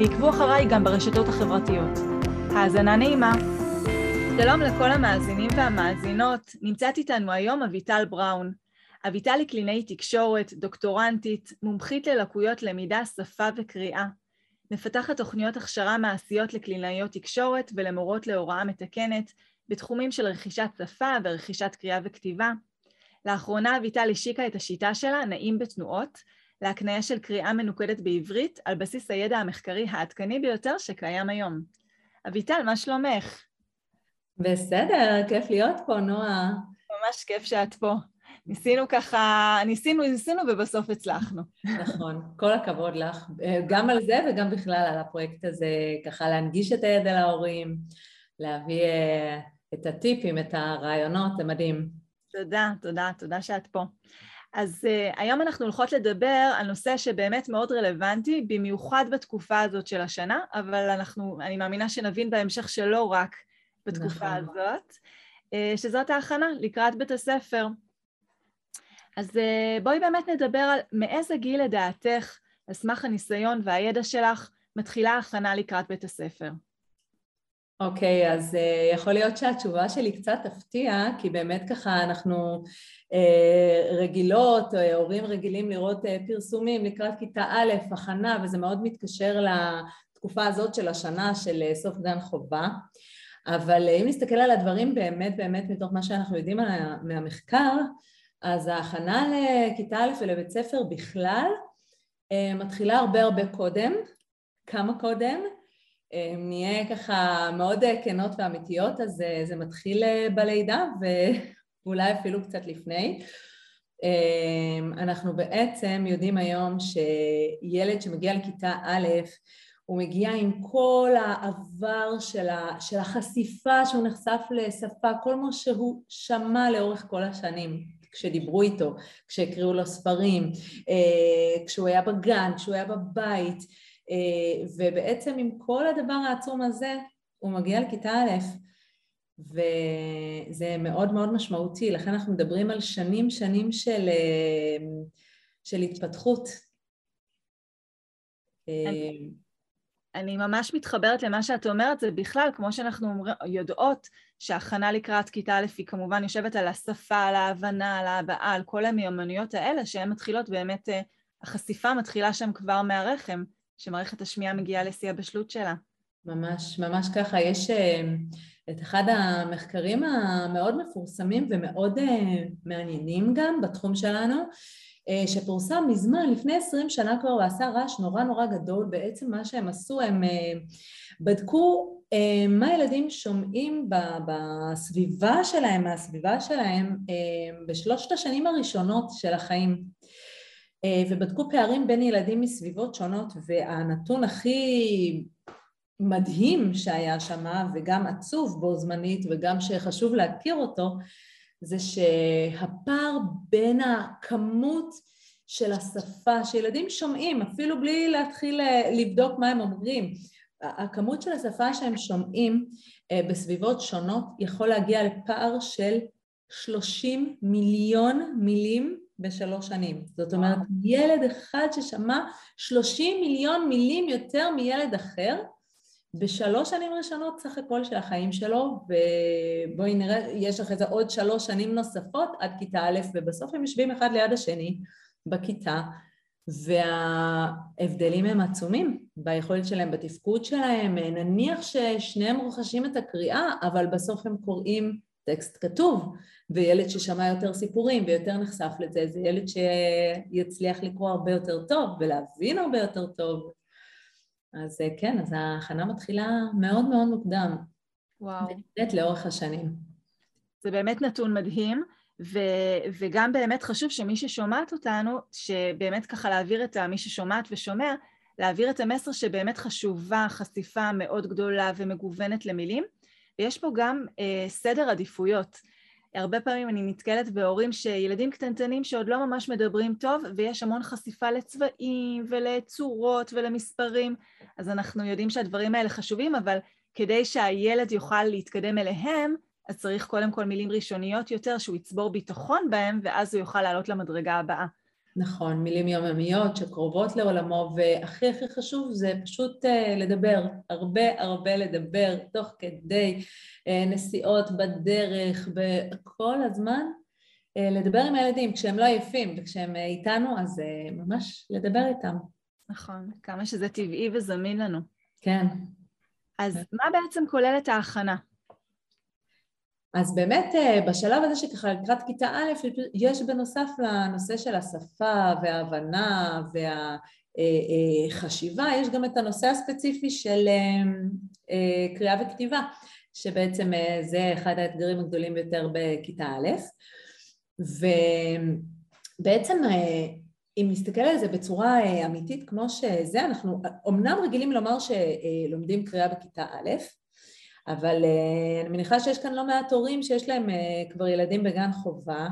ועקבו אחריי גם ברשתות החברתיות. האזנה נעימה. שלום לכל המאזינים והמאזינות, נמצאת איתנו היום אביטל בראון. אביטל היא קלינאית תקשורת, דוקטורנטית, מומחית ללקויות למידה, שפה וקריאה. מפתחת תוכניות הכשרה מעשיות לקלינאיות תקשורת ולמורות להוראה מתקנת בתחומים של רכישת שפה ורכישת קריאה וכתיבה. לאחרונה אביטל השיקה את השיטה שלה, נעים בתנועות, להקניה של קריאה מנוקדת בעברית על בסיס הידע המחקרי העדכני ביותר שקיים היום. אביטל, מה שלומך? בסדר, כיף להיות פה, נועה. ממש כיף שאת פה. ניסינו ככה, ניסינו, ניסינו ובסוף הצלחנו. נכון, כל הכבוד לך, גם על זה וגם בכלל על הפרויקט הזה, ככה להנגיש את הידע להורים, להביא אה, את הטיפים, את הרעיונות, זה מדהים. תודה, תודה, תודה שאת פה. אז uh, היום אנחנו הולכות לדבר על נושא שבאמת מאוד רלוונטי, במיוחד בתקופה הזאת של השנה, אבל אנחנו, אני מאמינה שנבין בהמשך שלא רק בתקופה נכון. הזאת, uh, שזאת ההכנה לקראת בית הספר. אז uh, בואי באמת נדבר על מאיזה גיל לדעתך, על סמך הניסיון והידע שלך, מתחילה ההכנה לקראת בית הספר. אוקיי, okay, אז uh, יכול להיות שהתשובה שלי קצת תפתיע, כי באמת ככה אנחנו uh, רגילות, uh, הורים רגילים לראות uh, פרסומים לקראת כיתה א', הכנה, וזה מאוד מתקשר לתקופה הזאת של השנה של uh, סוף גן חובה. אבל uh, אם נסתכל על הדברים באמת באמת מתוך מה שאנחנו יודעים על, מהמחקר, אז ההכנה לכיתה א' ולבית ספר בכלל uh, מתחילה הרבה הרבה קודם, כמה קודם, נהיה ככה מאוד כנות ואמיתיות, אז אה, זה מתחיל אה, בלידה ואולי אפילו קצת לפני. אה, אנחנו בעצם יודעים היום שילד שמגיע לכיתה א', הוא מגיע עם כל העבר של, ה, של החשיפה שהוא נחשף לשפה, כל מה שהוא שמע לאורך כל השנים, כשדיברו איתו, כשהקריאו לו ספרים, כשהוא היה בגן, כשהוא היה בבית, אה, ובעצם עם כל הדבר העצום הזה הוא מגיע לכיתה א', וזה מאוד מאוד משמעותי, לכן אנחנו מדברים על שנים שנים של, אה, של התפתחות. אני, אני ממש מתחברת למה שאת אומרת, זה בכלל, כמו שאנחנו יודעות, שהכנה לקראת כיתה א' היא כמובן יושבת על השפה, על ההבנה, על ההבעה, על כל המיומנויות האלה, שהן מתחילות באמת, אה, החשיפה מתחילה שם כבר מהרחם. שמערכת השמיעה מגיעה לשיא הבשלות שלה. ממש, ממש ככה. יש אה, את אחד המחקרים המאוד מפורסמים ומאוד אה, מעניינים גם בתחום שלנו, אה, שפורסם מזמן, לפני עשרים שנה כבר, ועשה רעש נורא נורא גדול. בעצם מה שהם עשו, הם בדקו מה ילדים שומעים בסביבה שלהם, מהסביבה שלהם, בשלושת השנים הראשונות של החיים. אה, ובדקו פערים בין ילדים מסביבות שונות והנתון הכי מדהים שהיה שם וגם עצוב בו זמנית וגם שחשוב להכיר אותו זה שהפער בין הכמות של השפה שילדים שומעים אפילו בלי להתחיל אה, לבדוק מה הם אומרים הכמות של השפה שהם שומעים אה, בסביבות שונות יכול להגיע לפער של 30 מיליון מילים בשלוש שנים. זאת אומרת, ילד אחד ששמע 30 מיליון מילים יותר מילד אחר, בשלוש שנים ראשונות סך הכל של החיים שלו, ובואי נראה, יש אחרי זה עוד שלוש שנים נוספות עד כיתה א', ובסוף הם יושבים אחד ליד השני בכיתה, וההבדלים הם עצומים ביכולת שלהם, בתפקוד שלהם, נניח ששניהם רוכשים את הקריאה, אבל בסוף הם קוראים טקסט כתוב, וילד ששמע יותר סיפורים ויותר נחשף לזה, זה ילד שיצליח לקרוא הרבה יותר טוב ולהבין הרבה יותר טוב. אז אה, כן, אז ההכנה מתחילה מאוד מאוד מוקדם. וואו. באמת לאורך השנים. זה באמת נתון מדהים, ו- וגם באמת חשוב שמי ששומעת אותנו, שבאמת ככה להעביר את מי ששומעת ושומע, להעביר את המסר שבאמת חשובה חשיפה מאוד גדולה ומגוונת למילים, ויש פה גם אה, סדר עדיפויות. הרבה פעמים אני נתקלת בהורים שילדים קטנטנים שעוד לא ממש מדברים טוב ויש המון חשיפה לצבעים ולצורות ולמספרים אז אנחנו יודעים שהדברים האלה חשובים אבל כדי שהילד יוכל להתקדם אליהם אז צריך קודם כל מילים ראשוניות יותר שהוא יצבור ביטחון בהם ואז הוא יוכל לעלות למדרגה הבאה. נכון, מילים יומיומיות שקרובות לעולמו, והכי הכי חשוב זה פשוט uh, לדבר, הרבה הרבה לדבר, תוך כדי uh, נסיעות בדרך, כל הזמן uh, לדבר עם הילדים, כשהם לא עייפים וכשהם uh, איתנו, אז uh, ממש לדבר איתם. נכון, כמה שזה טבעי וזמין לנו. כן. אז מה בעצם כוללת ההכנה? אז באמת אה, בשלב הזה שככה לקראת כיתה א', יש בנוסף לנושא של השפה וההבנה והחשיבה, אה, אה, יש גם את הנושא הספציפי של קריאה וכתיבה, שבעצם זה אחד האתגרים הגדולים ביותר בכיתה א', ובעצם אם נסתכל על זה בצורה אמיתית כמו שזה, אנחנו אמנם רגילים לומר שלומדים קריאה בכיתה א', אבל uh, אני מניחה שיש כאן לא מעט הורים שיש להם uh, כבר ילדים בגן חובה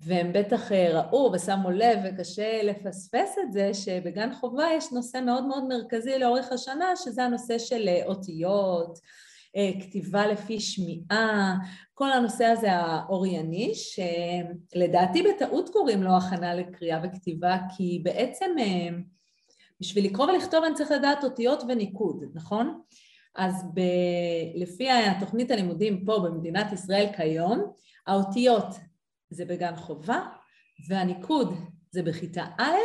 והם בטח uh, ראו ושמו לב וקשה לפספס את זה שבגן חובה יש נושא מאוד מאוד מרכזי לאורך השנה שזה הנושא של uh, אותיות, uh, כתיבה לפי שמיעה, כל הנושא הזה האורייני שלדעתי בטעות קוראים לו הכנה לקריאה וכתיבה כי בעצם uh, בשביל לקרוא ולכתוב אני צריך לדעת אותיות וניקוד, נכון? אז ב... לפי התוכנית הלימודים פה במדינת ישראל כיום, האותיות זה בגן חובה והניקוד זה בכיתה א',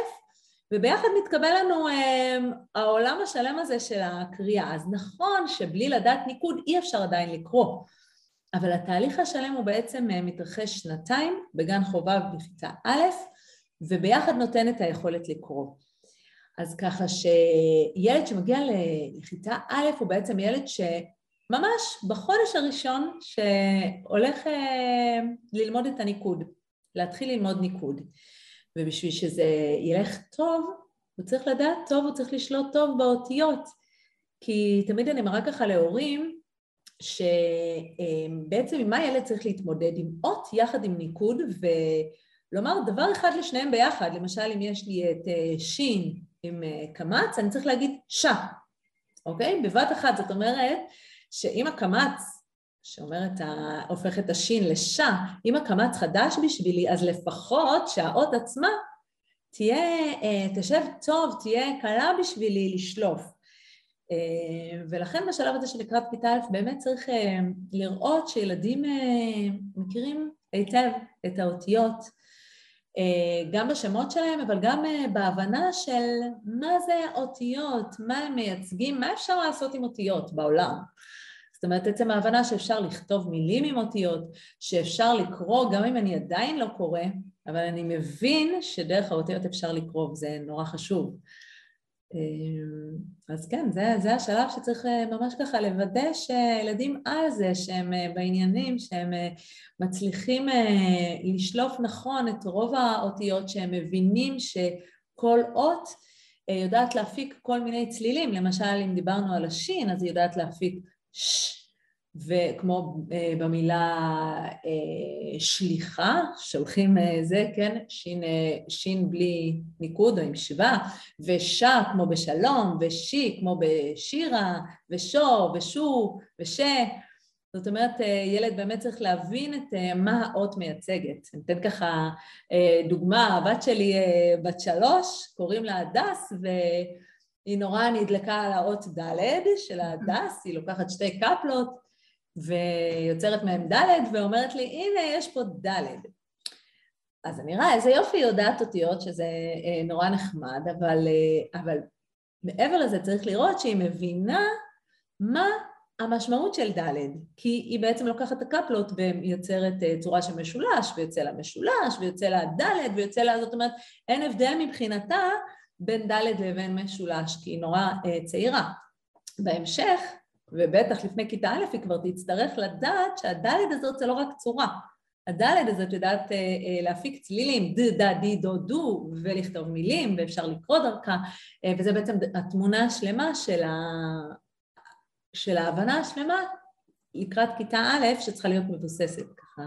וביחד מתקבל לנו אה, העולם השלם הזה של הקריאה. אז נכון שבלי לדעת ניקוד אי אפשר עדיין לקרוא, אבל התהליך השלם הוא בעצם אה, מתרחש שנתיים בגן חובה ובכיתה א', וביחד נותן את היכולת לקרוא. אז ככה שילד שמגיע לכיתה א' הוא בעצם ילד שממש בחודש הראשון שהולך אה, ללמוד את הניקוד, להתחיל ללמוד ניקוד. ובשביל שזה ילך טוב, הוא צריך לדעת טוב, הוא צריך לשלוט טוב באותיות. כי תמיד אני מראה ככה להורים, שבעצם עם מה ילד צריך להתמודד? עם אות יחד עם ניקוד, ולומר דבר אחד לשניהם ביחד. למשל, אם יש לי את אה, שין עם אה, קמץ, אני צריך להגיד שע, אוקיי? בבת אחת, זאת אומרת שאם הקמץ, שאומר את ה... הופך את השין לשע, אם הקמץ חדש בשבילי, אז לפחות שהאות עצמה תהיה, אה, תשב טוב, תהיה קלה בשבילי לשלוף. אה, ולכן בשלב הזה של לקראת כיתה א' באמת צריך לראות שילדים מכירים היטב את האותיות, גם בשמות שלהם, אבל גם אה, בהבנה של מה זה אותיות, מה הם מייצגים, מה אפשר לעשות עם אותיות בעולם. זאת אומרת, עצם ההבנה שאפשר לכתוב מילים עם אותיות, שאפשר לקרוא גם אם אני עדיין לא קורא, אבל אני מבין שדרך האותיות אפשר לקרוא, וזה נורא חשוב. אמ, אז כן, זה, זה השלב שצריך אה, ממש ככה לוודא שילדים על זה, שהם אה, בעניינים, שהם אה, מצליחים לשלוף נכון את רוב האותיות, שהם מבינים שכל אות יודעת להפיק כל מיני צלילים, למשל אם דיברנו על השין, אז היא יודעת להפיק ש... וכמו אה, במילה אה, שליחה, שולחים אה, זה, כן, שין, שין בלי ניקוד או עם שווה, ושה כמו בשלום, ושי כמו בשירה, ושו, ושו, ושה, זאת אומרת, ילד באמת צריך להבין את מה האות מייצגת. אני אתן ככה דוגמה, הבת שלי בת שלוש, קוראים לה הדס, והיא נורא נדלקה על האות ד' של ההדס, היא לוקחת שתי קפלות, ויוצרת מהם ד' ואומרת לי, הנה, יש פה ד'. אז אני רואה איזה יופי יודעת אותיות, שזה אה, נורא נחמד, אבל, אה, אבל מעבר לזה צריך לראות שהיא מבינה מה המשמעות של ד', כי היא בעצם לוקחת את הקפלות ויוצרת אה, צורה של משולש, ויוצא לה משולש, ויוצא לה ד', ויוצא לה, זאת אומרת, אין הבדל מבחינתה בין ד' לבין משולש, כי היא נורא צעירה. בהמשך, ובטח לפני כיתה א' היא כבר תצטרך לדעת שהדלת הזאת זה לא רק צורה, הדלת אז את יודעת להפיק צלילים, ד, ד, די, דו, דו, ולכתוב מילים, ואפשר לקרוא דרכה, וזה בעצם התמונה השלמה של, ה... של ההבנה השלמה לקראת כיתה א', שצריכה להיות מבוססת ככה.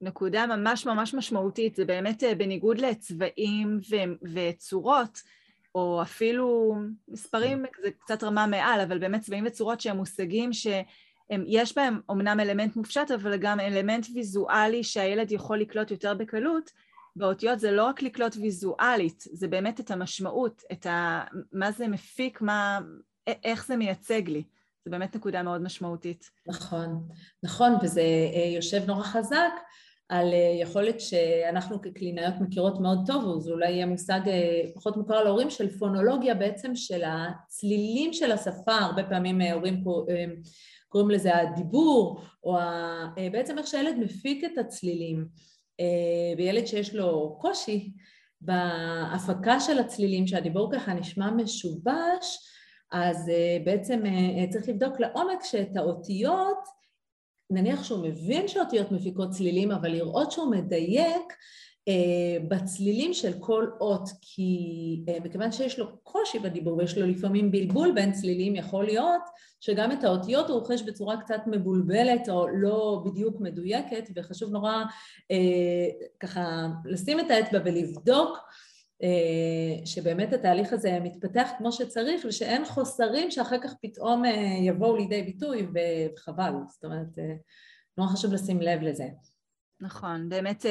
נקודה ממש ממש משמעותית, זה באמת בניגוד לצבעים ו- וצורות, או אפילו מספרים, זה קצת רמה מעל, אבל באמת צבעים וצורות שהם מושגים שיש בהם אמנם אלמנט מופשט, אבל גם אלמנט ויזואלי שהילד יכול לקלוט יותר בקלות. באותיות זה לא רק לקלוט ויזואלית, זה באמת את המשמעות, את ה... מה זה מפיק, מה... איך זה מייצג לי. זה באמת נקודה מאוד משמעותית. נכון, נכון, וזה אה, יושב נורא חזק על אה, יכולת שאנחנו כקלינאיות מכירות מאוד טוב, וזה אולי יהיה מושג אה, פחות מוכר להורים, של פונולוגיה בעצם של הצלילים של השפה, הרבה פעמים אה, הורים קוראים לזה הדיבור, או בעצם איך שהילד מפיק את הצלילים. וילד שיש לו קושי בהפקה של הצלילים, שהדיבור ככה נשמע משובש, אז בעצם צריך לבדוק לעומק שאת האותיות נניח שהוא מבין שאותיות מפיקות צלילים, אבל לראות שהוא מדייק אה, בצלילים של כל אות, כי אה, מכיוון שיש לו קושי בדיבור ויש לו לפעמים בלבול בין צלילים, יכול להיות שגם את האותיות הוא רוכש בצורה קצת מבולבלת או לא בדיוק מדויקת, וחשוב נורא אה, ככה לשים את האצבע ולבדוק שבאמת התהליך הזה מתפתח כמו שצריך ושאין חוסרים שאחר כך פתאום אה, יבואו לידי ביטוי וחבל, זאת אומרת אה, נורא חשוב לשים לב לזה. נכון, באמת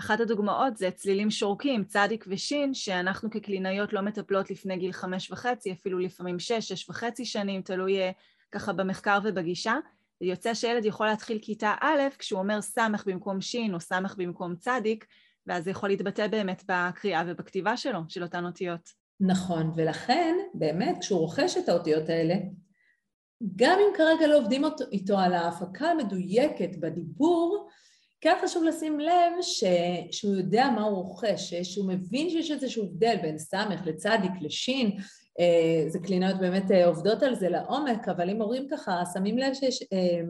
אחת הדוגמאות זה צלילים שורקים, צדיק ושין, שאנחנו כקלינאיות לא מטפלות לפני גיל חמש וחצי, אפילו לפעמים שש, שש וחצי שנים, תלוי ככה במחקר ובגישה. יוצא שילד יכול להתחיל כיתה א' כשהוא אומר סמך במקום שין או סמך במקום צדיק, ואז זה יכול להתבטא באמת בקריאה ובכתיבה שלו, של אותן אותיות. נכון, ולכן באמת כשהוא רוכש את האותיות האלה, גם אם כרגע לא עובדים איתו על ההפקה המדויקת בדיבור, כן חשוב לשים לב ש, שהוא יודע מה הוא רוכש, שהוא מבין שיש איזשהו הבדל בין סמך לצדיק לשין, זה קלינאיות באמת אה, עובדות על זה לעומק, אבל אם הורים ככה שמים לב שיש אה,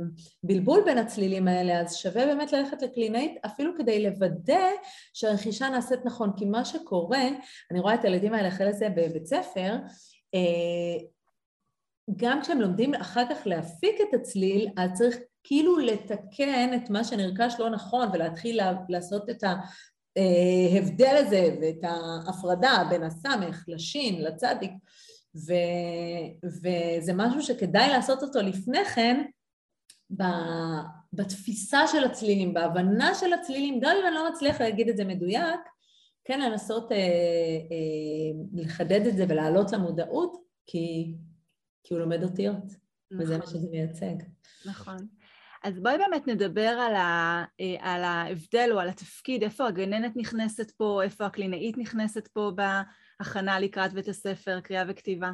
בלבול בין הצלילים האלה, אז שווה באמת ללכת לקלינאית אפילו כדי לוודא שהרכישה נעשית נכון, כי מה שקורה, אני רואה את הילדים האלה אחרי זה בבית ספר, גם כשהם לומדים אחר כך להפיק את הצליל, אז צריך כאילו לתקן את מה שנרכש לא נכון ולהתחיל לעשות את ההבדל הזה ואת ההפרדה בין הסמך לשין, לצדיק, ו, וזה משהו שכדאי לעשות אותו לפני כן בתפיסה של הצלילים, בהבנה של הצלילים, גם אם אני לא מצליח להגיד את זה מדויק, כן לנסות אה, אה, לחדד את זה ולהעלות למודעות, כי, כי הוא לומד אותיות, נכון. וזה מה נכון. שזה מייצג. נכון. אז בואי באמת נדבר על, ה, אה, על ההבדל או על התפקיד, איפה הגננת נכנסת פה, איפה הקלינאית נכנסת פה בהכנה לקראת בית הספר, קריאה וכתיבה.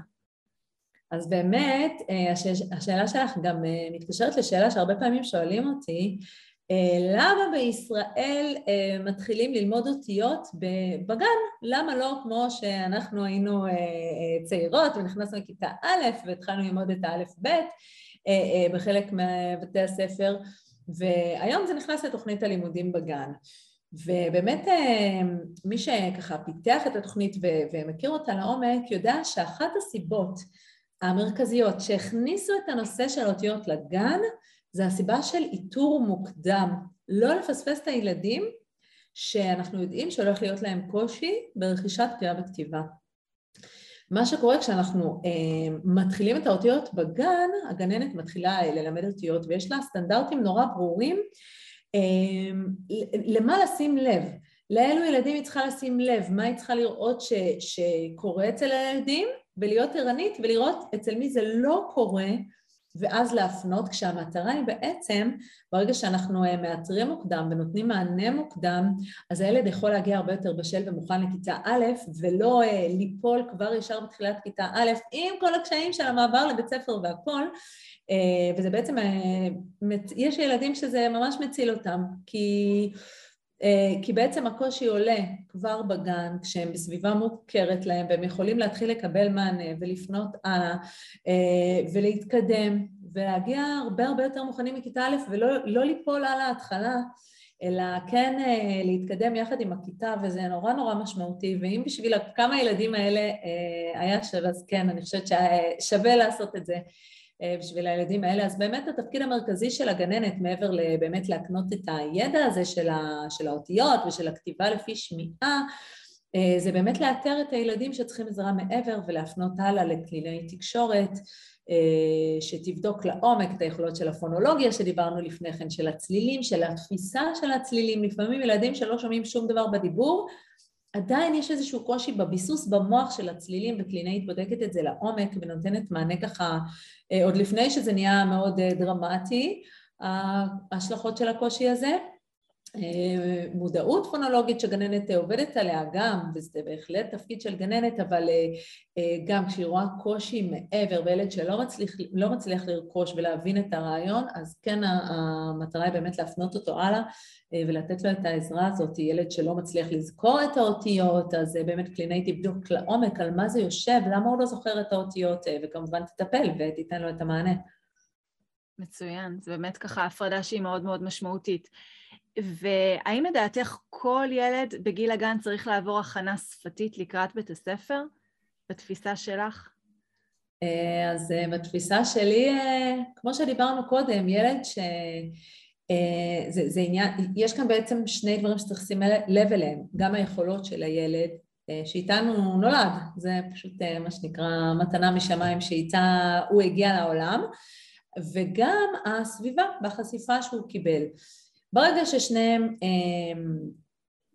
אז באמת, אה, השאלה שלך גם אה, מתקשרת לשאלה שהרבה פעמים שואלים אותי, למה בישראל מתחילים ללמוד אותיות בגן? למה לא כמו שאנחנו היינו צעירות ונכנסנו לכיתה א' והתחלנו ללמוד את האלף-בית בחלק מבתי הספר, והיום זה נכנס לתוכנית הלימודים בגן. ובאמת אה, מי שככה פיתח את התוכנית ומכיר אותה לעומק יודע שאחת הסיבות המרכזיות שהכניסו את הנושא של אותיות לגן זה הסיבה של איתור מוקדם, לא לפספס את הילדים שאנחנו יודעים שהולך להיות להם קושי ברכישת קריאה וכתיבה. מה שקורה כשאנחנו אה, מתחילים את האותיות בגן, הגננת מתחילה אה, ללמד אותיות ויש לה סטנדרטים נורא ברורים אה, למה לשים לב, לאילו ילדים היא צריכה לשים לב, מה היא צריכה לראות ש, שקורה אצל הילדים? ולהיות ערנית ולראות אצל מי זה לא קורה ואז להפנות, כשהמטרה היא בעצם, ברגע שאנחנו אה, מאתרים מוקדם ונותנים מענה מוקדם, אז הילד יכול להגיע הרבה יותר בשל ומוכן לכיתה א', ולא אה, ליפול כבר ישר בתחילת כיתה א', עם כל הקשיים של המעבר לבית ספר והכל, אה, וזה בעצם, יש ילדים שזה ממש מציל אותם, כי... אה, כי בעצם הקושי עולה כבר בגן כשהם בסביבה מוכרת להם והם יכולים להתחיל לקבל מענה ולפנות הלאה אה, ולהתקדם ולהגיע הרבה הרבה יותר מוכנים מכיתה א' ולא לא ליפול על ההתחלה, אלא כן אה, להתקדם יחד עם הכיתה, וזה נורא נורא משמעותי, ואם בשביל כמה ילדים האלה היה שווה, אז כן, אני חושבת ששווה לעשות את זה. אה, בשביל הילדים האלה, אז באמת התפקיד המרכזי של הגננת, מעבר לבאמת להקנות את הידע הזה של, ה, של האותיות ושל הכתיבה לפי שמיעה, אה, זה באמת לאתר את הילדים שצריכים עזרה מעבר ולהפנות הלאה לקלינאי תקשורת, אה, שתבדוק לעומק את היכולות של הפונולוגיה שדיברנו לפני כן, של הצלילים, של התפיסה של הצלילים, לפעמים ילדים שלא שומעים שום דבר בדיבור, עדיין יש איזשהו קושי בביסוס במוח של הצלילים וקלינאית בודקת את זה לעומק ונותנת מענה ככה אה, עוד לפני שזה נהיה מאוד דרמטי, ההשלכות של הקושי הזה. אה, מודעות פונולוגית שגננת עובדת עליה גם, וזה בהחלט תפקיד של גננת, אבל אה, אה, גם כשהיא רואה קושי מעבר וילד שלא מצליח, לא מצליח לרכוש ולהבין את הרעיון, אז כן המטרה היא באמת להפנות אותו הלאה ולתת לו את העזרה הזאת, ילד שלא מצליח לזכור את האותיות, אז באמת קלינאית תבדוק לעומק על מה זה יושב, למה הוא לא זוכר את האותיות, וכמובן תטפל ותיתן לו את המענה. מצוין, זה באמת ככה הפרדה שהיא מאוד מאוד משמעותית. והאם לדעתך כל ילד בגיל הגן צריך לעבור הכנה שפתית לקראת בית הספר, בתפיסה שלך? אה, אז אה, בתפיסה שלי, אה, כמו שדיברנו קודם, ילד ש... זה, זה עניין, יש כאן בעצם שני דברים שצריך לשים לב אליהם, גם היכולות של הילד, שאיתנו נולד, זה פשוט מה שנקרא מתנה משמיים שאיתה הוא הגיע לעולם, וגם הסביבה והחשיפה שהוא קיבל. ברגע ששניהם אה,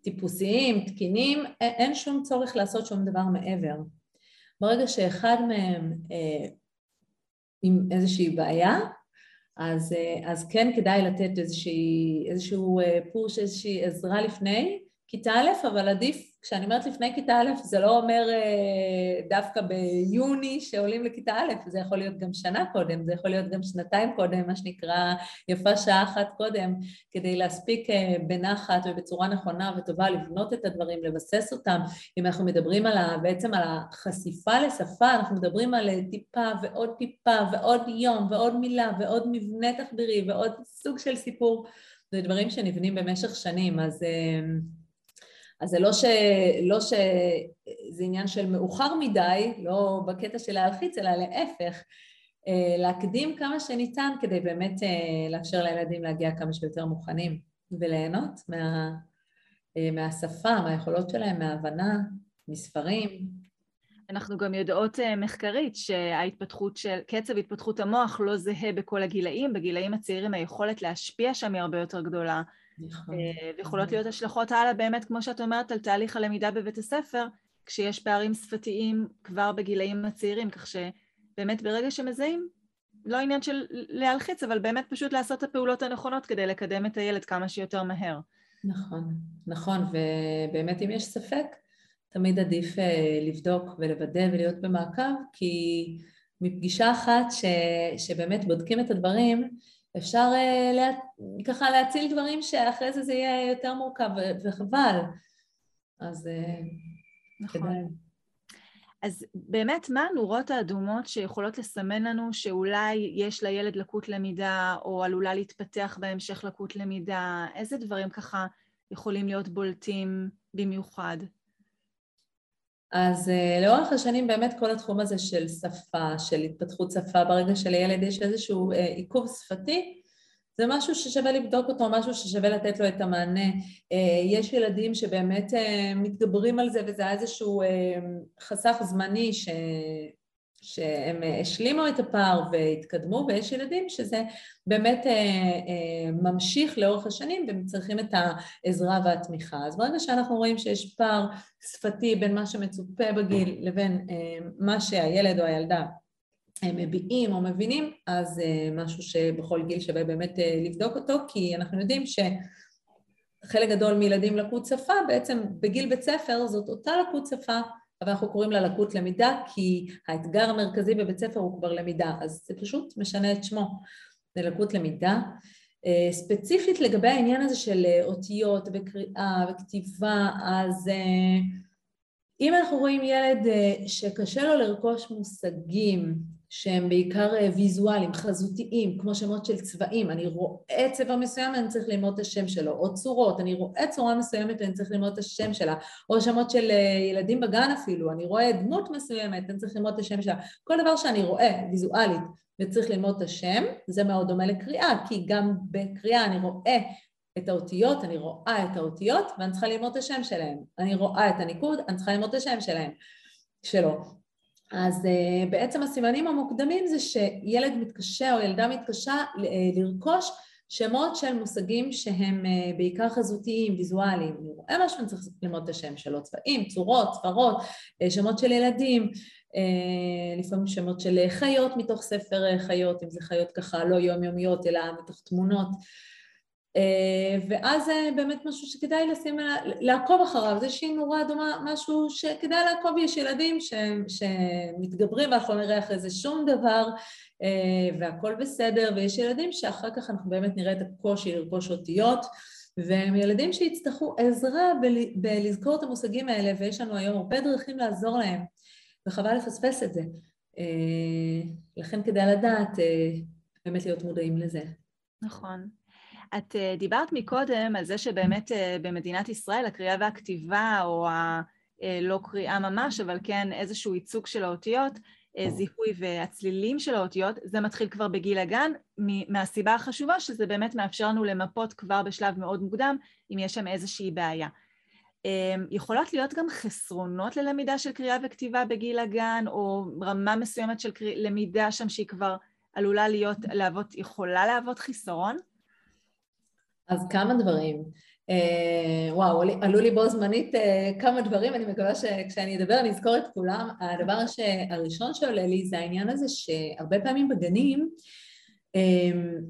טיפוסיים, תקינים, אין שום צורך לעשות שום דבר מעבר. ברגע שאחד מהם אה, עם איזושהי בעיה, אז, אה, אז כן כדאי לתת איזושהי, איזשהו אה, פוש, איזושהי עזרה לפני כיתה א', אבל עדיף כשאני אומרת לפני כיתה א', זה לא אומר אה, דווקא ביוני שעולים לכיתה א', זה יכול להיות גם שנה קודם, זה יכול להיות גם שנתיים קודם, מה שנקרא יפה שעה אחת קודם, כדי להספיק אה, בנחת ובצורה נכונה וטובה לבנות את הדברים, לבסס אותם. אם אנחנו מדברים על ה, בעצם על החשיפה לשפה, אנחנו מדברים על טיפה ועוד טיפה ועוד יום ועוד מילה ועוד מבנה תחבירי ועוד סוג של סיפור. זה דברים שנבנים במשך שנים, אז... אז זה לא, ש... לא שזה עניין של מאוחר מדי, לא בקטע של להלחיץ, אלא להפך, אה, להקדים כמה שניתן כדי באמת אה, לאפשר לילדים להגיע כמה שיותר מוכנים וליהנות מה... אה, מהשפה, מהיכולות שלהם, מההבנה, מספרים. אנחנו גם יודעות מחקרית שההתפתחות של, קצב התפתחות המוח לא זהה בכל הגילאים, בגילאים הצעירים היכולת להשפיע שם היא הרבה יותר גדולה. נכון. אה, ויכולות להיות השלכות הלאה באמת, כמו שאת אומרת, על תהליך הלמידה בבית הספר, כשיש פערים שפתיים כבר בגילאים הצעירים, כך שבאמת ברגע שמזהים, לא עניין של להלחיץ, אבל באמת פשוט לעשות את הפעולות הנכונות כדי לקדם את הילד כמה שיותר מהר. נכון, נכון, ובאמת אם יש ספק, תמיד עדיף אה, לבדוק ולוודא ולהיות במעקב, כי מפגישה אחת ש, שבאמת בודקים את הדברים, אפשר uh, לה, ככה להציל דברים שאחרי זה זה יהיה יותר מורכב וחבל. אז uh, נכון. כדאי. אז באמת, מה הנורות האדומות שיכולות לסמן לנו שאולי יש לילד לקות למידה, או עלולה להתפתח בהמשך לקות למידה? איזה דברים ככה יכולים להיות בולטים במיוחד? אז uh, לאורך השנים באמת כל התחום הזה של שפה, של התפתחות שפה, ברגע שלילד יש איזשהו uh, עיכוב שפתי, זה משהו ששווה לבדוק אותו, משהו ששווה לתת לו את המענה. Uh, יש ילדים שבאמת מתגברים על זה וזה איזשהו uh, חסך זמני ש... שהם אה, השלימו את הפער והתקדמו, ויש ילדים שזה באמת אה, אה, ממשיך לאורך השנים והם צריכים את העזרה והתמיכה. אז ברגע שאנחנו רואים שיש פער שפתי בין מה שמצופה בגיל לבין מה שהילד או הילדה מביעים או מבינים, אז משהו שבכל גיל שווה באמת לבדוק אותו, כי אנחנו יודעים שחלק גדול מילדים לקות שפה, בעצם בגיל בית ספר זאת אותה לקות שפה אבל אנחנו קוראים לה לקות למידה כי האתגר המרכזי בבית ספר הוא כבר למידה, אז זה פשוט משנה את שמו, זה לקות למידה. אה, ספציפית לגבי העניין הזה של אה, אותיות וקריאה וכתיבה, אז, אה, אם אנחנו רואים ילד שקשה לו לרכוש מושגים שהם בעיקר ויזואליים, חזותיים, כמו שמות של צבעים, אני רואה צבע מסוים ואני צריך ללמוד את השם שלו, או צורות, אני רואה צורה מסוימת ואני צריך ללמוד את השם שלה, או שמות של ילדים בגן אפילו, אני רואה דמות מסוימת ואני צריך ללמוד את השם שלה, כל דבר שאני רואה ויזואלית וצריך ללמוד את השם, זה מאוד דומה לקריאה, כי גם בקריאה אני רואה את האותיות, אני רואה את האותיות ואני צריכה ללמוד את השם שלהם. אני רואה את הניקוד, אני צריכה ללמוד את השם שלהם, שלו. אז uh, בעצם הסימנים המוקדמים זה שילד מתקשה או ילדה מתקשה uh, לרכוש שמות של מושגים שהם uh, בעיקר חזותיים, ויזואליים. אני רואה משהו, אני צריך ללמוד את השם שלו, צבעים, צורות, ספרות, uh, שמות של ילדים, לפעמים שמות של חיות מתוך ספר חיות, אם זה חיות ככה לא יומיומיות אלא מתוך תמונות. אה, ואז זה באמת משהו שכדאי לשים, לעקוב אחריו, זה שהיא נורה דומה, משהו שכדאי לעקוב, יש ילדים ש, שמתגברים ואנחנו לא נראה אחרי זה שום דבר אה, והכל בסדר, ויש ילדים שאחר כך אנחנו באמת נראה את הקושי לרכוש אותיות והם ילדים שיצטרכו עזרה בלזכור את המושגים האלה ויש לנו היום הרבה דרכים לעזור להם וחבל לפספס את זה. אה, לכן כדאי לדעת באמת להיות מודעים לזה. נכון. את אה, דיברת מקודם על זה שבאמת אה, במדינת ישראל הקריאה והכתיבה, או הלא אה, קריאה ממש, אבל כן איזשהו ייצוג של האותיות, זיהוי והצלילים של האותיות, זה מתחיל כבר בגיל הגן, מהסיבה החשובה שזה באמת מאפשר לנו למפות כבר בשלב מאוד מוקדם אם יש שם איזושהי בעיה. יכולות להיות גם חסרונות ללמידה של קריאה וכתיבה בגיל הגן, או רמה מסוימת של למידה שם שהיא כבר עלולה להיות, להוות, יכולה להוות חיסרון? אז כמה דברים. Uh, וואו, עלו לי בו זמנית uh, כמה דברים, אני מקווה שכשאני אדבר אני אזכור את כולם. הדבר הראשון שעולה לי זה העניין הזה שהרבה פעמים בגנים um,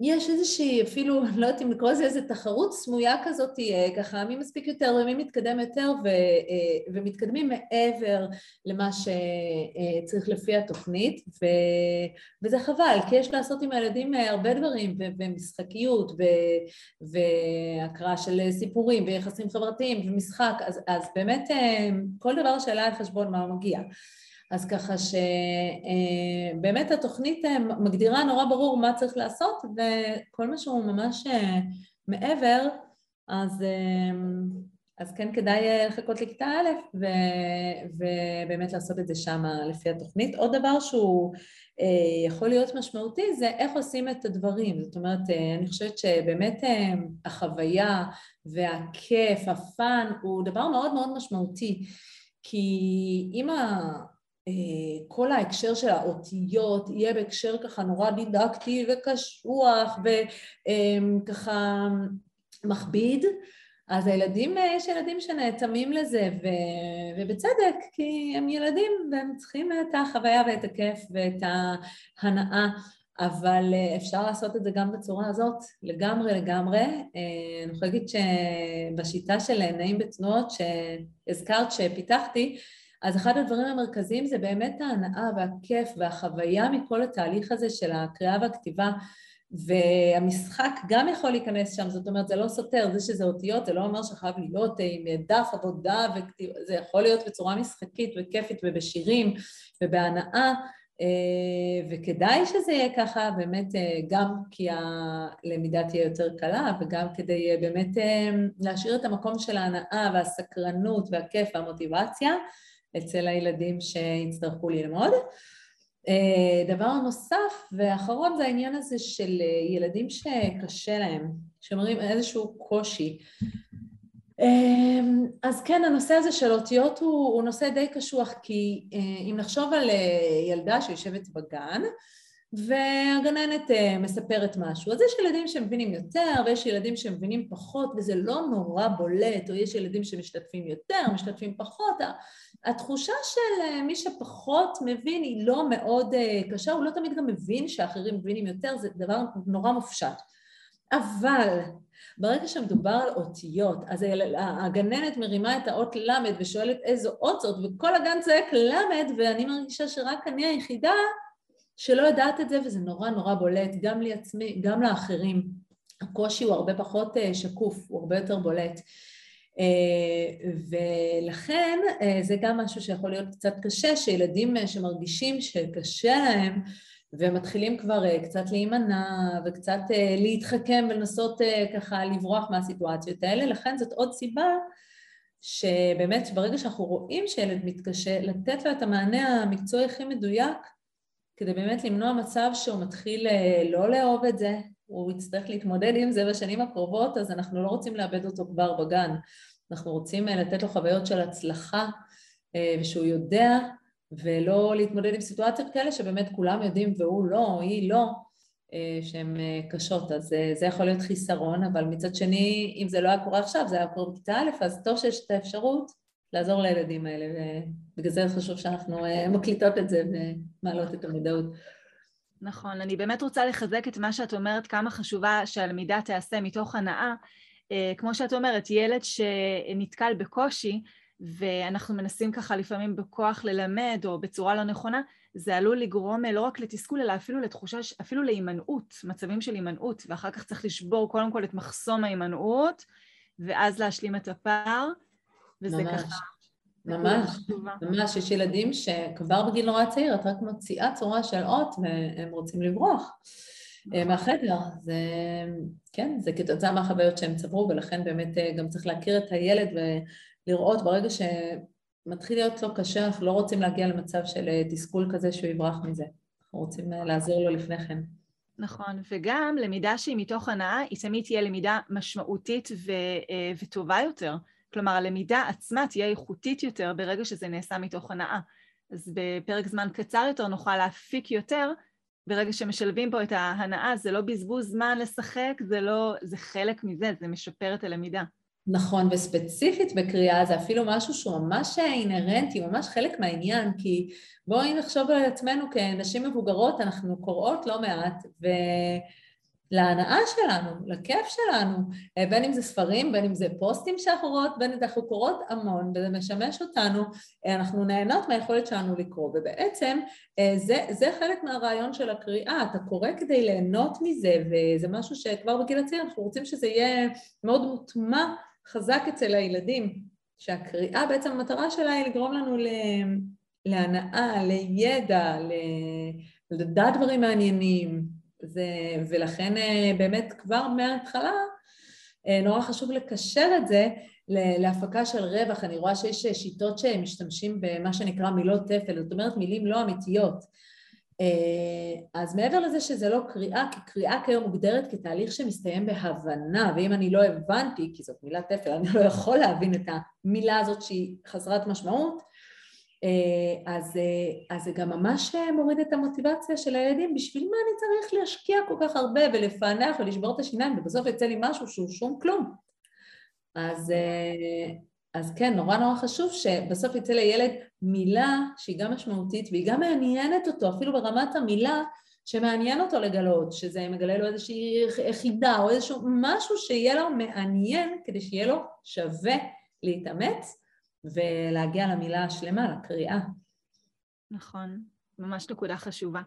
יש איזושהי, אפילו, לא יודעת אם לקרוא לזה איזו תחרות סמויה כזאת, אה, ככה מי מספיק יותר ומי מתקדם יותר ו, אה, ומתקדמים מעבר למה שצריך לפי התוכנית ו, וזה חבל, כי יש לעשות עם הילדים אה, הרבה דברים ומשחקיות והקראה של סיפורים ויחסים חברתיים ומשחק, אז, אז באמת כל דבר שעלה על חשבון מה מגיע אז ככה שבאמת התוכנית אה, מגדירה נורא ברור מה צריך לעשות וכל מה שהוא ממש אה, מעבר אז, אה, אז כן כדאי לחכות לכיתה א' ו, ובאמת לעשות את זה שם לפי התוכנית. עוד דבר שהוא יכול להיות משמעותי זה איך עושים את הדברים, זאת אומרת אני חושבת שבאמת החוויה והכיף, הפאן הוא דבר מאוד מאוד משמעותי כי אם אה, כל ההקשר של האותיות יהיה בהקשר ככה נורא דידקטי וקשוח וככה מכביד, אז הילדים, אה, יש ילדים שנאטמים לזה, ו, ובצדק, כי הם ילדים והם צריכים את החוויה ואת הכיף ואת ההנאה, אבל אה, אפשר לעשות את זה גם בצורה הזאת, לגמרי לגמרי. אני יכולה להגיד שבשיטה של נעים בתנועות שהזכרת שפיתחתי, אז אחד הדברים המרכזיים זה באמת ההנאה והכיף והחוויה מכל התהליך הזה של הקריאה והכתיבה והמשחק גם יכול להיכנס שם, זאת אומרת זה לא סותר, זה שזה אותיות זה לא אומר שחייב להיות עם דף עבודה וכתיב, זה יכול להיות בצורה משחקית וכיפית ובשירים ובהנאה וכדאי שזה יהיה ככה באמת גם כי הלמידה תהיה יותר קלה וגם כדי באמת להשאיר את המקום של ההנאה והסקרנות והכיף והמוטיבציה אצל הילדים שיצטרכו ללמוד. אה, דבר נוסף ואחרון זה העניין הזה של אה, ילדים שקשה להם, שמראים איזשהו קושי. אה, אז כן, הנושא הזה של אותיות הוא, הוא נושא די קשוח, כי אם נחשוב על ילדה שיושבת בגן, והגננת מספרת משהו. אז יש ילדים שמבינים יותר ויש ילדים שמבינים פחות וזה לא נורא בולט, או יש ילדים שמשתתפים יותר, משתתפים פחות, התחושה של אה, מי שפחות מבין היא לא מאוד אה, קשה, הוא לא תמיד גם מבין שאחרים מבינים יותר, זה דבר נורא מופשט. אבל ברגע שמדובר על אותיות, אז הגננת מרימה את האות ל' ושואלת איזו אות זאת, וכל הגן צועק ל', ואני מרגישה שרק אני היחידה שלא יודעת את זה, וזה נורא נורא בולט, גם לעצמי, גם לאחרים. הקושי הוא הרבה פחות אה, שקוף, הוא הרבה יותר בולט. ולכן זה גם משהו שיכול להיות קצת קשה, שילדים שמרגישים שקשה להם ומתחילים כבר קצת להימנע וקצת להתחכם ולנסות ככה לברוח מהסיטואציות האלה, לכן זאת עוד סיבה שבאמת ברגע שאנחנו רואים שילד מתקשה, לתת לו את המענה המקצועי הכי מדויק כדי באמת למנוע מצב שהוא מתחיל אה, לא לאהוב את זה, הוא יצטרך להתמודד עם זה בשנים הקרובות, אז אנחנו לא רוצים לאבד אותו כבר בגן. אנחנו רוצים אה, לתת לו חוויות של הצלחה, אה, ושהוא יודע, ולא להתמודד עם סיטואציות כאלה שבאמת כולם יודעים והוא לא, או היא לא, שהן קשות. אז זה יכול להיות חיסרון, אבל מצד שני, אם זה לא היה קורה עכשיו, זה היה קורה בכיתה א', אז טוב שיש את האפשרות לעזור לילדים האלה, ובגלל זה חשוב שאנחנו אה, מקליטות את זה ומעלות את המודעות. נכון, אני באמת רוצה לחזק את מה שאת אומרת, כמה חשובה שהלמידה תיעשה מתוך הנאה. אה, כמו שאת אומרת, ילד שנתקל בקושי, ואנחנו מנסים ככה לפעמים בכוח ללמד או בצורה לא נכונה, זה עלול לגרום אה, לא רק לתסכול, אלא אפילו לתחושה, אפילו להימנעות, מצבים של הימנעות, ואחר כך צריך לשבור קודם כל את מחסום ההימנעות, ואז להשלים את הפער. וזה ממש, ככה... ממש, ממש, יש ילדים שכבר בגיל נורא צעיר את רק מוציאה צורה של אות והם רוצים לברוח אה, נכון. מהחדר. זה, כן, זה כתוצאה מהחוויות שהם צברו ולכן באמת אה, גם צריך להכיר את הילד ולראות ברגע שמתחיל להיות לו קשה, אנחנו לא רוצים להגיע למצב של אה, תסכול כזה שהוא יברח מזה. אנחנו רוצים לעזור לו לפני כן. נכון, וגם למידה שהיא מתוך הנאה, היא תמיד תהיה למידה משמעותית ו, וטובה יותר. כלומר, הלמידה עצמה תהיה איכותית יותר ברגע שזה נעשה מתוך הנאה. אז בפרק זמן קצר יותר נוכל להפיק יותר, ברגע שמשלבים פה את ההנאה, זה לא בזבוז זמן לשחק, זה לא, זה חלק מזה, זה משפר את הלמידה. נכון, וספציפית בקריאה זה אפילו משהו שהוא ממש אינהרנטי, ממש חלק מהעניין, כי בואי נחשוב על עצמנו כנשים מבוגרות, אנחנו קוראות לא מעט, ו... להנאה שלנו, לכיף שלנו, אה, בין אם זה ספרים, בין אם זה פוסטים שאנחנו רואות, בין אם אנחנו קוראות המון וזה משמש אותנו, אה, אנחנו נהנות מהיכולת שלנו לקרוא, ובעצם אה, זה, זה חלק מהרעיון של הקריאה, אתה קורא כדי ליהנות מזה, וזה משהו שכבר בגיל הצעיר אנחנו רוצים שזה יהיה מאוד מוטמע חזק אצל הילדים, שהקריאה בעצם המטרה שלה היא לגרום לנו להנאה, לידע, לדעת דברים מעניינים, זה, ולכן אה, באמת כבר מההתחלה אה, נורא חשוב לקשר את זה להפקה של רווח. אני רואה שיש אה, שיטות שמשתמשים במה שנקרא מילות תפל, זאת אומרת מילים לא אמיתיות. אז מעבר לזה שזה לא קריאה, כי קריאה כיום מוגדרת כתהליך שמסתיים בהבנה, ואם אני לא הבנתי, כי זאת מילת תפל, אני לא יכול להבין את המילה הזאת שהיא חסרת משמעות, אז, אה, אז זה גם ממש אה, מוריד את המוטיבציה של הילדים, בשביל מה אני צריך להשקיע כל כך הרבה ולפענח ולשבור את השיניים ובסוף יצא לי משהו שהוא שום כלום. אז, אז כן, נורא נורא חשוב שבסוף יצא לילד מילה שהיא גם משמעותית והיא גם מעניינת אותו, אפילו ברמת המילה שמעניין אותו לגלות, שזה מגלה לו איזושהי חידה או איזשהו משהו שיהיה לו מעניין כדי שיהיה לו שווה להתאמץ ולהגיע למילה השלמה, לקריאה. נכון, ממש נקודה חשובה.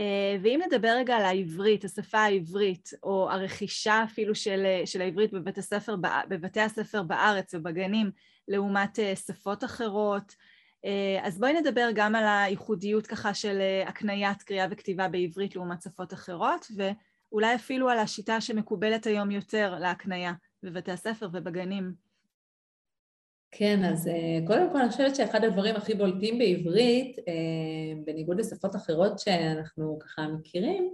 אה, ואם נדבר רגע על העברית, השפה העברית, או הרכישה אפילו של, של העברית בבית הספר, בבתי הספר בארץ ובגנים, לעומת אה, שפות אחרות, אה, אז בואי נדבר גם על הייחודיות ככה של הקניית קריאה וכתיבה בעברית לעומת שפות אחרות, ואולי אפילו על השיטה שמקובלת היום יותר להקניה בבתי הספר ובגנים. כן, אז אה, קודם כל אני חושבת שאחד הדברים הכי בולטים בעברית, אה, בניגוד לשפות אחרות שאנחנו ככה מכירים,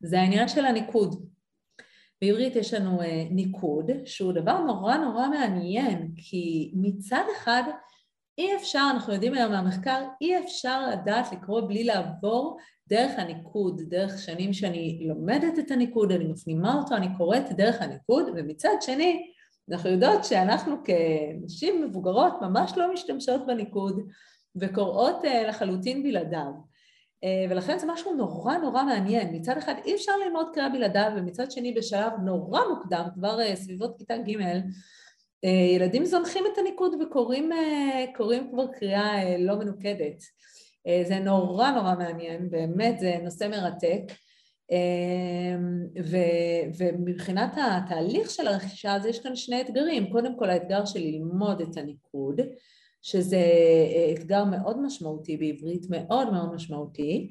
זה העניין של הניקוד. בעברית יש לנו אה, ניקוד, שהוא דבר נורא נורא מעניין, כי מצד אחד אי אפשר, אנחנו יודעים היום מהמחקר, אי אפשר לדעת לקרוא בלי לעבור דרך הניקוד, דרך שנים שאני לומדת את הניקוד, אני מפנימה אותו, אני קוראת דרך הניקוד, ומצד שני, אנחנו יודעות שאנחנו כנשים מבוגרות ממש לא משתמשות בניקוד וקוראות אה, לחלוטין בלעדיו. אה, ולכן זה משהו נורא נורא מעניין. מצד אחד אי אפשר ללמוד קריאה בלעדיו, ומצד שני בשלב נורא מוקדם, כבר אה, סביבות כיתה ג', ילדים זונחים את הניקוד וקוראים כבר קריאה לא מנוקדת. זה נורא נורא מעניין, באמת זה נושא מרתק. ו, ומבחינת התהליך של הרכישה אז יש כאן שני אתגרים, קודם כל האתגר של ללמוד את הניקוד, שזה אתגר מאוד משמעותי בעברית, מאוד מאוד משמעותי,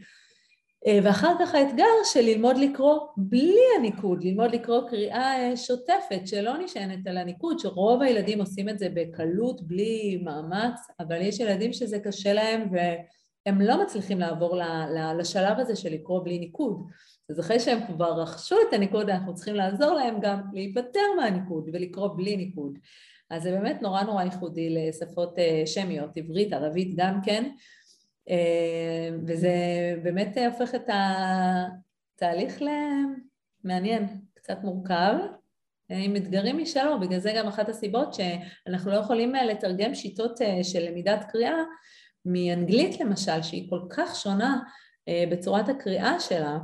אה, ואחר כך האתגר של ללמוד לקרוא בלי הניקוד, ללמוד לקרוא קריאה אה, שוטפת שלא נשענת על הניקוד, שרוב הילדים עושים את זה בקלות, בלי מאמץ, אבל יש ילדים שזה קשה להם והם לא מצליחים לעבור לשלב הזה של לקרוא בלי ניקוד. אז אחרי שהם כבר רכשו את הניקוד, אנחנו צריכים לעזור להם גם להיפטר מהניקוד ולקרוא בלי ניקוד. אז זה באמת נורא נורא ייחודי לשפות אה, שמיות, עברית, ערבית גם כן. אה, וזה באמת הופך את התהליך למעניין, קצת מורכב, עם אתגרים משלו, בגלל זה גם אחת הסיבות שאנחנו לא יכולים אה, לתרגם שיטות אה, של למידת קריאה מאנגלית למשל, שהיא כל כך שונה בצורת הקריאה שלה,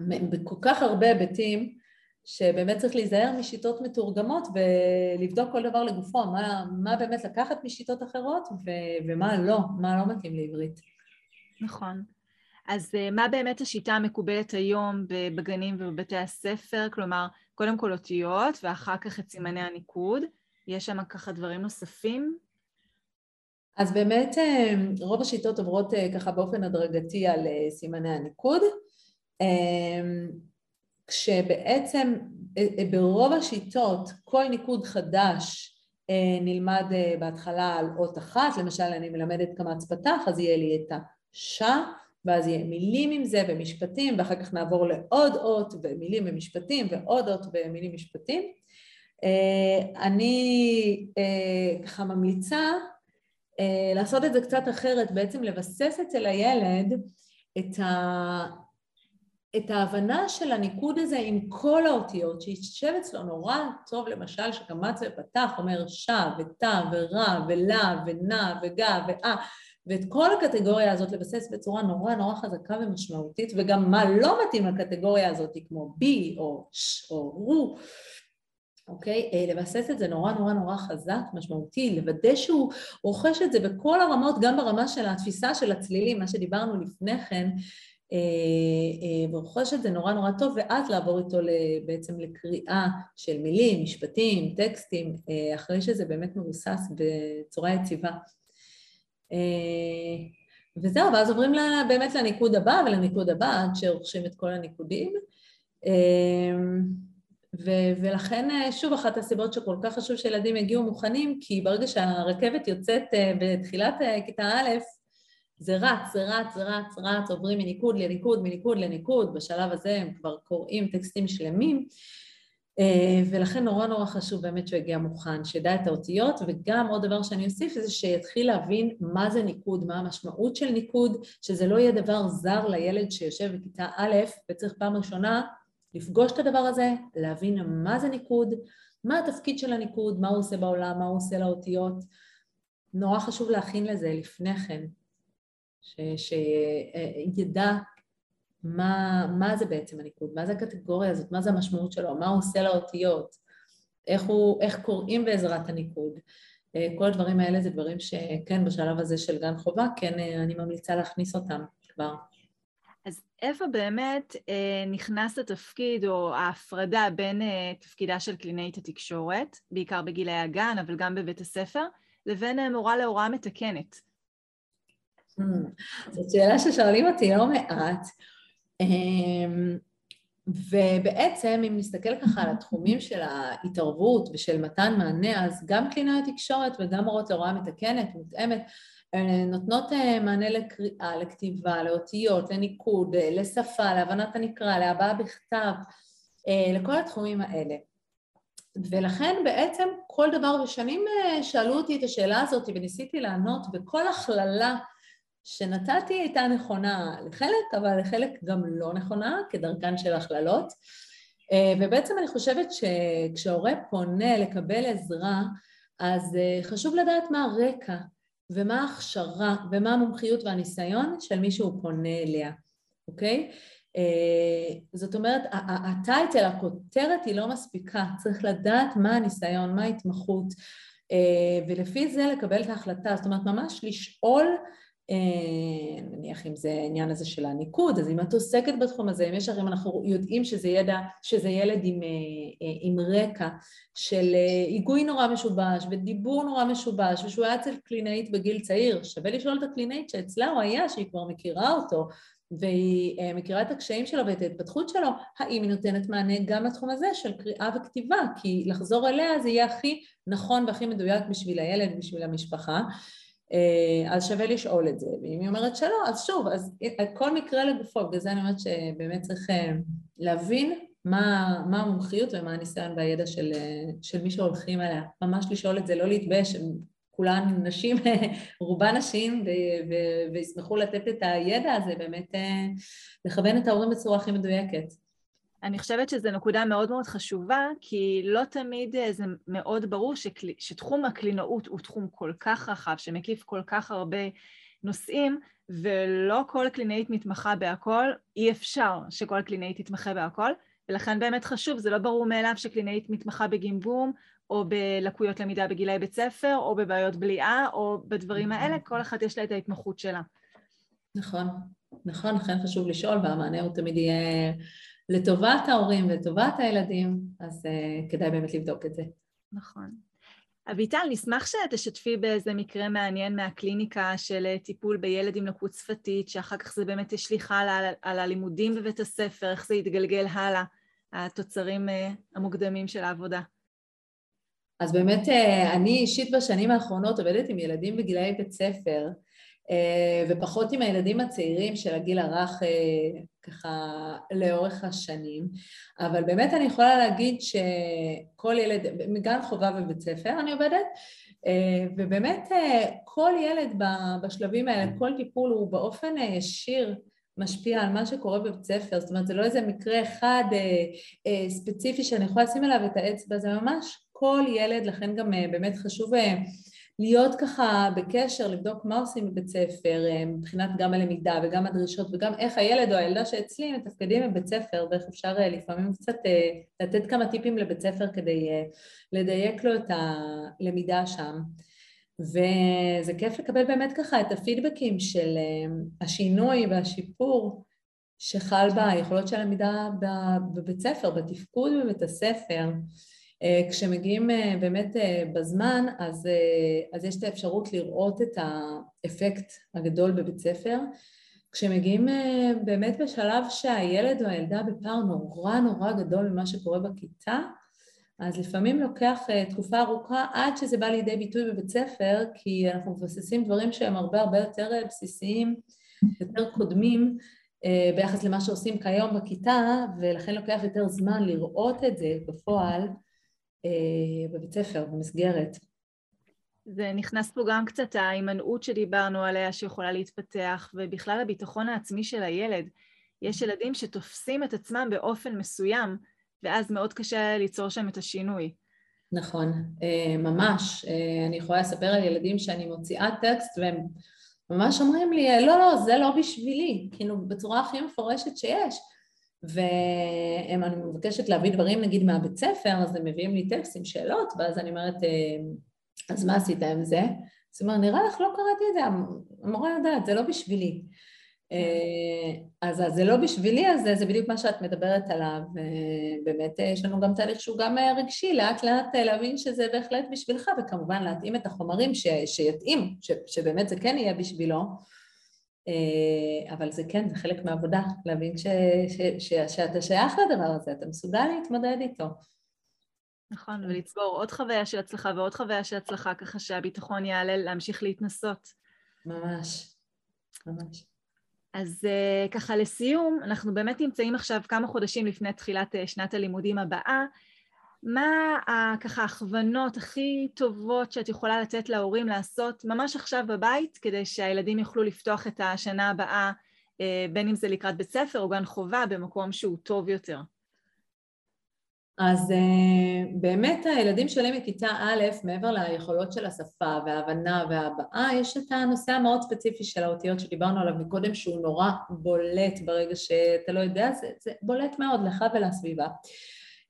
בכל כך הרבה היבטים, שבאמת צריך להיזהר משיטות מתורגמות ולבדוק כל דבר לגופו, מה, מה באמת לקחת משיטות אחרות ו, ומה לא, מה לא מתאים לעברית. נכון. אז אה, מה באמת השיטה המקובלת היום בגנים ובבתי הספר? כלומר, קודם כל אותיות ואחר כך את סימני הניקוד. יש שם ככה דברים נוספים? אז באמת אה, רוב השיטות עוברות אה, ככה באופן הדרגתי על סימני הניקוד. כשבעצם אה, אה, ברוב השיטות כל ניקוד חדש אה, נלמד בהתחלה על אות אחת, למשל אני מלמדת קמץ פתח אז יהיה לי את השה ואז יהיה מילים עם זה ומשפטים ואחר כך נעבור לעוד אות ומילים ומשפטים ועוד אות ומילים ומשפטים. אני ככה ממליצה לעשות את זה קצת אחרת, בעצם לבסס אצל הילד את ה... את ההבנה של הניקוד הזה עם כל האותיות, שישב אצלו נורא טוב, למשל שקמץ ופתח אומר שא ותא ורע ולה ונע וגה ואה, ואת כל הקטגוריה הזאת לבסס בצורה נורא נורא חזקה ומשמעותית, וגם מה לא מתאים לקטגוריה הזאת, כמו בי או ש או רו, אוקיי? אה, לבסס את זה נורא נורא נורא חזק, משמעותי, לוודא שהוא רוכש את זה בכל הרמות, גם ברמה של התפיסה של הצלילים, מה שדיברנו לפני כן, ורוכש את זה נורא נורא טוב, ואז לעבור איתו בעצם לקריאה של מילים, משפטים, טקסטים, אה, אחרי שזה באמת מבוסס בצורה יציבה. אה, וזהו, ואז עוברים באמת לניקוד הבא ולניקוד הבא, עד שרוכשים את כל הניקודים. אה, ו- ולכן שוב אחת הסיבות שכל כך חשוב שילדים יגיעו מוכנים, כי ברגע שהרכבת יוצאת בתחילת כיתה א', זה רץ, זה רץ, זה רץ, רץ, עוברים מניקוד לניקוד, מניקוד לניקוד, בשלב הזה הם כבר קוראים טקסטים שלמים, אה, ולכן נורא נורא חשוב באמת שהוא יגיע מוכן, שידע את האותיות, וגם עוד דבר שאני אוסיף זה שיתחיל להבין מה זה ניקוד, מה המשמעות של ניקוד, שזה לא יהיה דבר זר לילד שיושב בכיתה א' וצריך פעם ראשונה לפגוש את הדבר הזה, להבין מה זה ניקוד, מה התפקיד של הניקוד, מה הוא עושה בעולם, מה הוא עושה לאותיות. נורא חשוב להכין לזה לפני כן, שידע מה, מה זה בעצם הניקוד, מה זה הקטגוריה הזאת, מה זה המשמעות שלו, מה הוא עושה לאותיות, איך, הוא, איך קוראים בעזרת הניקוד. אה, כל הדברים האלה זה דברים שכן בשלב הזה של גן חובה, כן אה, אני ממליצה להכניס אותם כבר. איפה באמת אה, נכנס התפקיד או ההפרדה בין אה, תפקידה של קלינאית התקשורת, בעיקר בגילי הגן, אבל גם בבית הספר, לבין אה, מורה להוראה מתקנת? זאת שאלה ששואלים אותי לא מעט. אמ, ובעצם אם נסתכל ככה על התחומים של ההתערבות ושל מתן מענה, אז גם קלינאי התקשורת וגם מורות להוראה מתקנת, מותאמת, נותנות אה, מענה לקריאה, לכתיבה, לאותיות, לניקוד, אה, לשפה, להבנת הנקרא, להבעה בכתב, לכל התחומים האלה. ולכן בעצם כל דבר, ושנים שאלו אותי את השאלה הזאת וניסיתי לענות, וכל הכללה שנתתי הייתה נכונה לחלק, אבל לחלק גם לא נכונה, כדרכן של הכללות. אה, ובעצם אני חושבת שכשהורה פונה לקבל עזרה, אז אה, חשוב לדעת מה הרקע ומה ההכשרה ומה המומחיות והניסיון של מי שהוא פונה אליה, אוקיי? אה, זאת אומרת, הטייטל, הכותרת היא לא מספיקה, צריך לדעת מה הניסיון, מה ההתמחות, ולפי זה לקבל את ההחלטה, זאת אומרת ממש לשאול נניח אם זה העניין הזה של הניקוד, אז אם את עוסקת בתחום הזה, אם יש הרי אנחנו יודעים שזה ידע, שזה ילד עם, אה, אה, עם רקע של היגוי נורא משובש ודיבור נורא משובש ושהוא היה אצל קלינאית בגיל צעיר, שווה לשאול את הקלינאית שאצלה הוא היה, שהיא כבר מכירה אותו והיא מכירה את הקשיים שלו ואת ההתפתחות שלו, האם היא נותנת מענה גם לתחום הזה של קריאה וכתיבה, כי לחזור אליה זה יהיה הכי נכון והכי מדויק בשביל הילד, בשביל המשפחה. אה, אז שווה לשאול את זה, ואם היא אומרת שלא, אז שוב, אז כל מקרה לגופו, בגלל זה אני אומרת שבאמת צריך אה, להבין מה, מה המומחיות ומה הניסיון והידע של, אה, של מי שהולכים עליה, ממש לשאול את זה, לא להתבייש, כולן נשים, רובן נשים, וישמחו לתת את הידע הזה, באמת לכוון את ההורים בצורה הכי מדויקת. אני חושבת שזו נקודה מאוד מאוד חשובה, כי לא תמיד אה, זה מאוד ברור שקל... שתחום הקלינאות הוא תחום כל כך רחב, שמקיף כל כך הרבה נושאים, ולא כל קלינאית מתמחה בהכל, אי אפשר שכל קלינאית תתמחה בהכל, ולכן באמת חשוב, זה לא ברור מאליו שקלינאית מתמחה בגימבום, או בלקויות למידה בגילי בית ספר, או בבעיות בליעה, או בדברים האלה, כל אחת יש לה את ההתמחות שלה. נכון, נכון, לכן חשוב לשאול, והמענה הוא תמיד יהיה... לטובת ההורים ולטובת הילדים, אז uh, כדאי באמת לבדוק את זה. נכון. אביטל, נשמח שתשתפי באיזה מקרה מעניין מהקליניקה של אה, טיפול בילד עם לקות שפתית, שאחר כך זה באמת השליך הלאה על, על הלימודים בבית הספר, איך זה יתגלגל הלאה, התוצרים uh, המוקדמים של העבודה. אז באמת אני אישית בשנים האחרונות עובדת עם ילדים בגילאי בית ספר, אה, ופחות עם הילדים הצעירים של הגיל הרך אה, ככה לאורך השנים. אבל באמת אני יכולה להגיד שכל ילד, מגן חובה ובית ספר אני עובדת, אה, ובאמת כל ילד בשלבים האלה, כל טיפול הוא באופן ישיר משפיע על מה שקורה בבית ספר, זאת אומרת זה לא איזה מקרה אחד ספציפי שאני יכולה לשים עליו את האצבע, זה ממש כל ילד, לכן גם באמת חשוב להיות ככה בקשר, לבדוק מה עושים בבית ספר, אה, מבחינת גם הלמידה וגם הדרישות וגם איך הילד או הילדה שאצלי מתפקדים בבית ספר ואיך אפשר אה, לפעמים קצת אה, לתת כמה טיפים לבית ספר כדי לדייק לו את הלמידה שם. וזה כיף לקבל באמת ככה את הפידבקים של השינוי והשיפור שחל ביכולות של הלמידה בבית ספר, בתפקוד בבית הספר. אה, כשמגיעים אה, באמת אה, בזמן, אז, אז יש את האפשרות לראות את האפקט הגדול בבית ספר. כשמגיעים באמת בשלב שהילד או הילדה בפער נורא נורא גדול ממה שקורה בכיתה, אז לפעמים לוקח תקופה ארוכה עד שזה בא לידי ביטוי בבית ספר, כי אנחנו מבססים דברים שהם הרבה הרבה יותר בסיסיים, יותר קודמים, ביחס למה שעושים כיום בכיתה, ולכן לוקח יותר זמן לראות את זה בפועל. אה, בבית ספר, במסגרת. זה נכנס פה גם קצת ההימנעות שדיברנו עליה שיכולה להתפתח, ובכלל הביטחון העצמי של הילד. יש ילדים שתופסים את עצמם באופן מסוים, ואז מאוד קשה ליצור שם את השינוי. נכון, אה, ממש. אה, אני יכולה לספר על ילדים שאני מוציאה טקסט והם ממש אומרים לי, לא, לא, זה לא בשבילי, כאילו בצורה הכי מפורשת שיש. ואני מבקשת להביא דברים נגיד מהבית ספר, אז הם מביאים לי טקסט עם שאלות, ואז אני אומרת, אה, אז מה עשית עם זה? אז הוא אומר, נראה לך לא קראתי את זה, המורה יודעת, זה לא בשבילי. אה, אז זה לא בשבילי, אז זה בדיוק מה שאת מדברת עליו, באמת אה, יש לנו גם תהליך שהוא גם רגשי, לאט לאט להבין שזה בהחלט בשבילך, וכמובן להתאים את החומרים שיתאים, שבאמת זה כן יהיה בשבילו, אבל זה כן, זה חלק מהעבודה, להבין ש, ש, ש, שאתה שייך לדבר הזה, אתה מסוגל להתמודד איתו. נכון, ולצבור עוד חוויה של הצלחה ועוד חוויה של הצלחה, ככה שהביטחון יעלה להמשיך להתנסות. ממש, ממש. אז אה, ככה לסיום, אנחנו באמת נמצאים עכשיו כמה חודשים לפני תחילת אה, שנת הלימודים הבאה, מה ככה ההכוונות הכי טובות שאת יכולה לתת להורים לעשות ממש עכשיו בבית, כדי שהילדים יוכלו לפתוח את השנה הבאה, אה, בין אם זה לקראת בית ספר או גן חובה, במקום שהוא טוב יותר? אז אה, באמת הילדים שלי מכיתה א', מעבר ליכולות של השפה וההבנה וההבעה, יש את הנושא המאוד ספציפי של האותיות שדיברנו עליו מקודם, שהוא נורא בולט ברגע שאתה לא יודע, זה, זה בולט מאוד לך ולסביבה.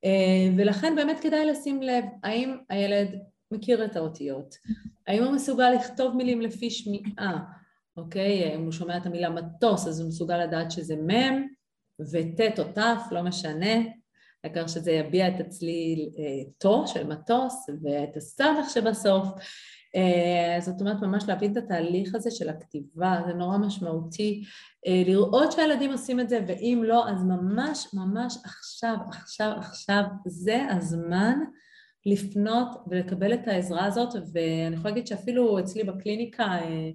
אה, ולכן באמת כדאי לשים לב האם הילד מכיר את האותיות, האם הוא מסוגל לכתוב מילים לפי שמיעה, אוקיי? אם הוא שומע את המילה מטוס, אז הוא מסוגל לדעת שזה מ' וט' או ת', לא משנה, העיקר שזה יביע את הצליל אה, טו של מטוס ואת הסמך שבסוף. אה, זאת אומרת, ממש להבין את התהליך הזה של הכתיבה, זה נורא משמעותי. אה, לראות שהילדים עושים את זה, ואם לא, אז ממש ממש עכשיו, עכשיו, עכשיו, זה הזמן לפנות ולקבל את העזרה הזאת, ואני יכולה להגיד שאפילו אצלי בקליניקה, אה,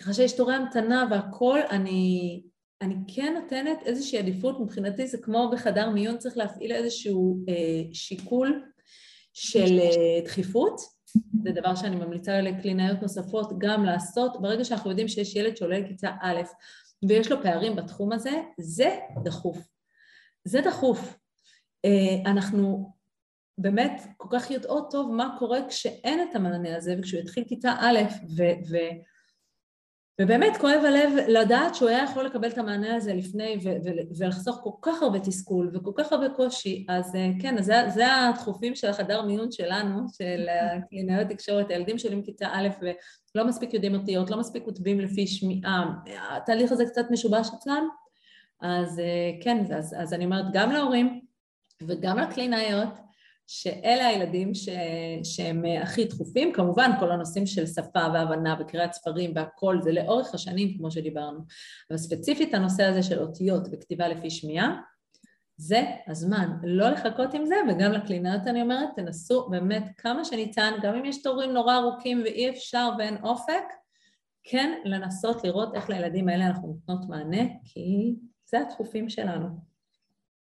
ככה שיש תורי המתנה והכול, אני, אני כן נותנת איזושהי עדיפות, מבחינתי זה כמו בחדר מיון, צריך להפעיל איזשהו שיקול של אה, דחיפות, זה דבר שאני ממליצה לקלינאיות נוספות גם לעשות, ברגע שאנחנו יודעים שיש ילד שעולה לכיתה א' ויש לו פערים בתחום הזה, זה דחוף. זה דחוף. אה, אנחנו באמת כל כך יודעות טוב מה קורה כשאין את המענה הזה וכשהוא יתחיל כיתה א' ו- ו- ובאמת כואב הלב לדעת שהוא היה יכול לקבל את המענה הזה לפני ו- ו- ולחסוך כל כך הרבה תסכול וכל כך הרבה קושי, אז אה, כן, אז זה, זה הדחופים של החדר מיון שלנו, של הקלינאיות תקשורת, הילדים שלי מכיתה א' ולא מספיק יודעים אותיות, לא מספיק כותבים לפי שמיעה, התהליך הזה קצת משובש אצלם, אז אה, כן, אז, אז אני אומרת גם להורים וגם לקלינאיות, שאלה הילדים ש... שהם הכי דחופים, כמובן כל הנושאים של שפה והבנה וקריאת ספרים והכל זה לאורך השנים כמו שדיברנו, אבל ספציפית הנושא הזה של אותיות וכתיבה לפי שמיעה, זה הזמן, לא לחכות עם זה וגם לקלינאיות אני אומרת, תנסו באמת כמה שניתן, גם אם יש תורים נורא ארוכים ואי אפשר ואין אופק, כן לנסות לראות איך לילדים האלה אנחנו נותנות מענה, כי זה הדחופים שלנו.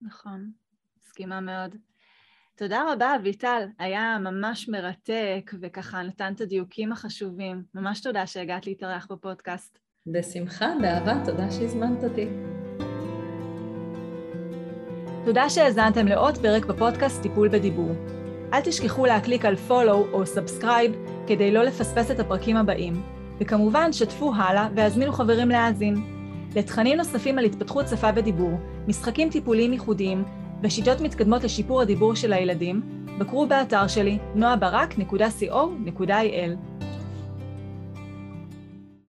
נכון, מסכימה מאוד. תודה רבה, אביטל. היה ממש מרתק, וככה נתן את הדיוקים החשובים. ממש תודה שהגעת להתארח בפודקאסט. בשמחה, באהבה, תודה שהזמנת אותי. תודה שהאזנתם לעוד פרק בפודקאסט טיפול בדיבור. אל תשכחו להקליק על follow או subscribe כדי לא לפספס את הפרקים הבאים. וכמובן, שתפו הלאה והזמינו חברים להאזין. לתכנים נוספים על התפתחות שפה ודיבור, משחקים טיפוליים ייחודיים ושיטות מתקדמות לשיפור הדיבור של הילדים, בקרו באתר שלי noabarak.co.il.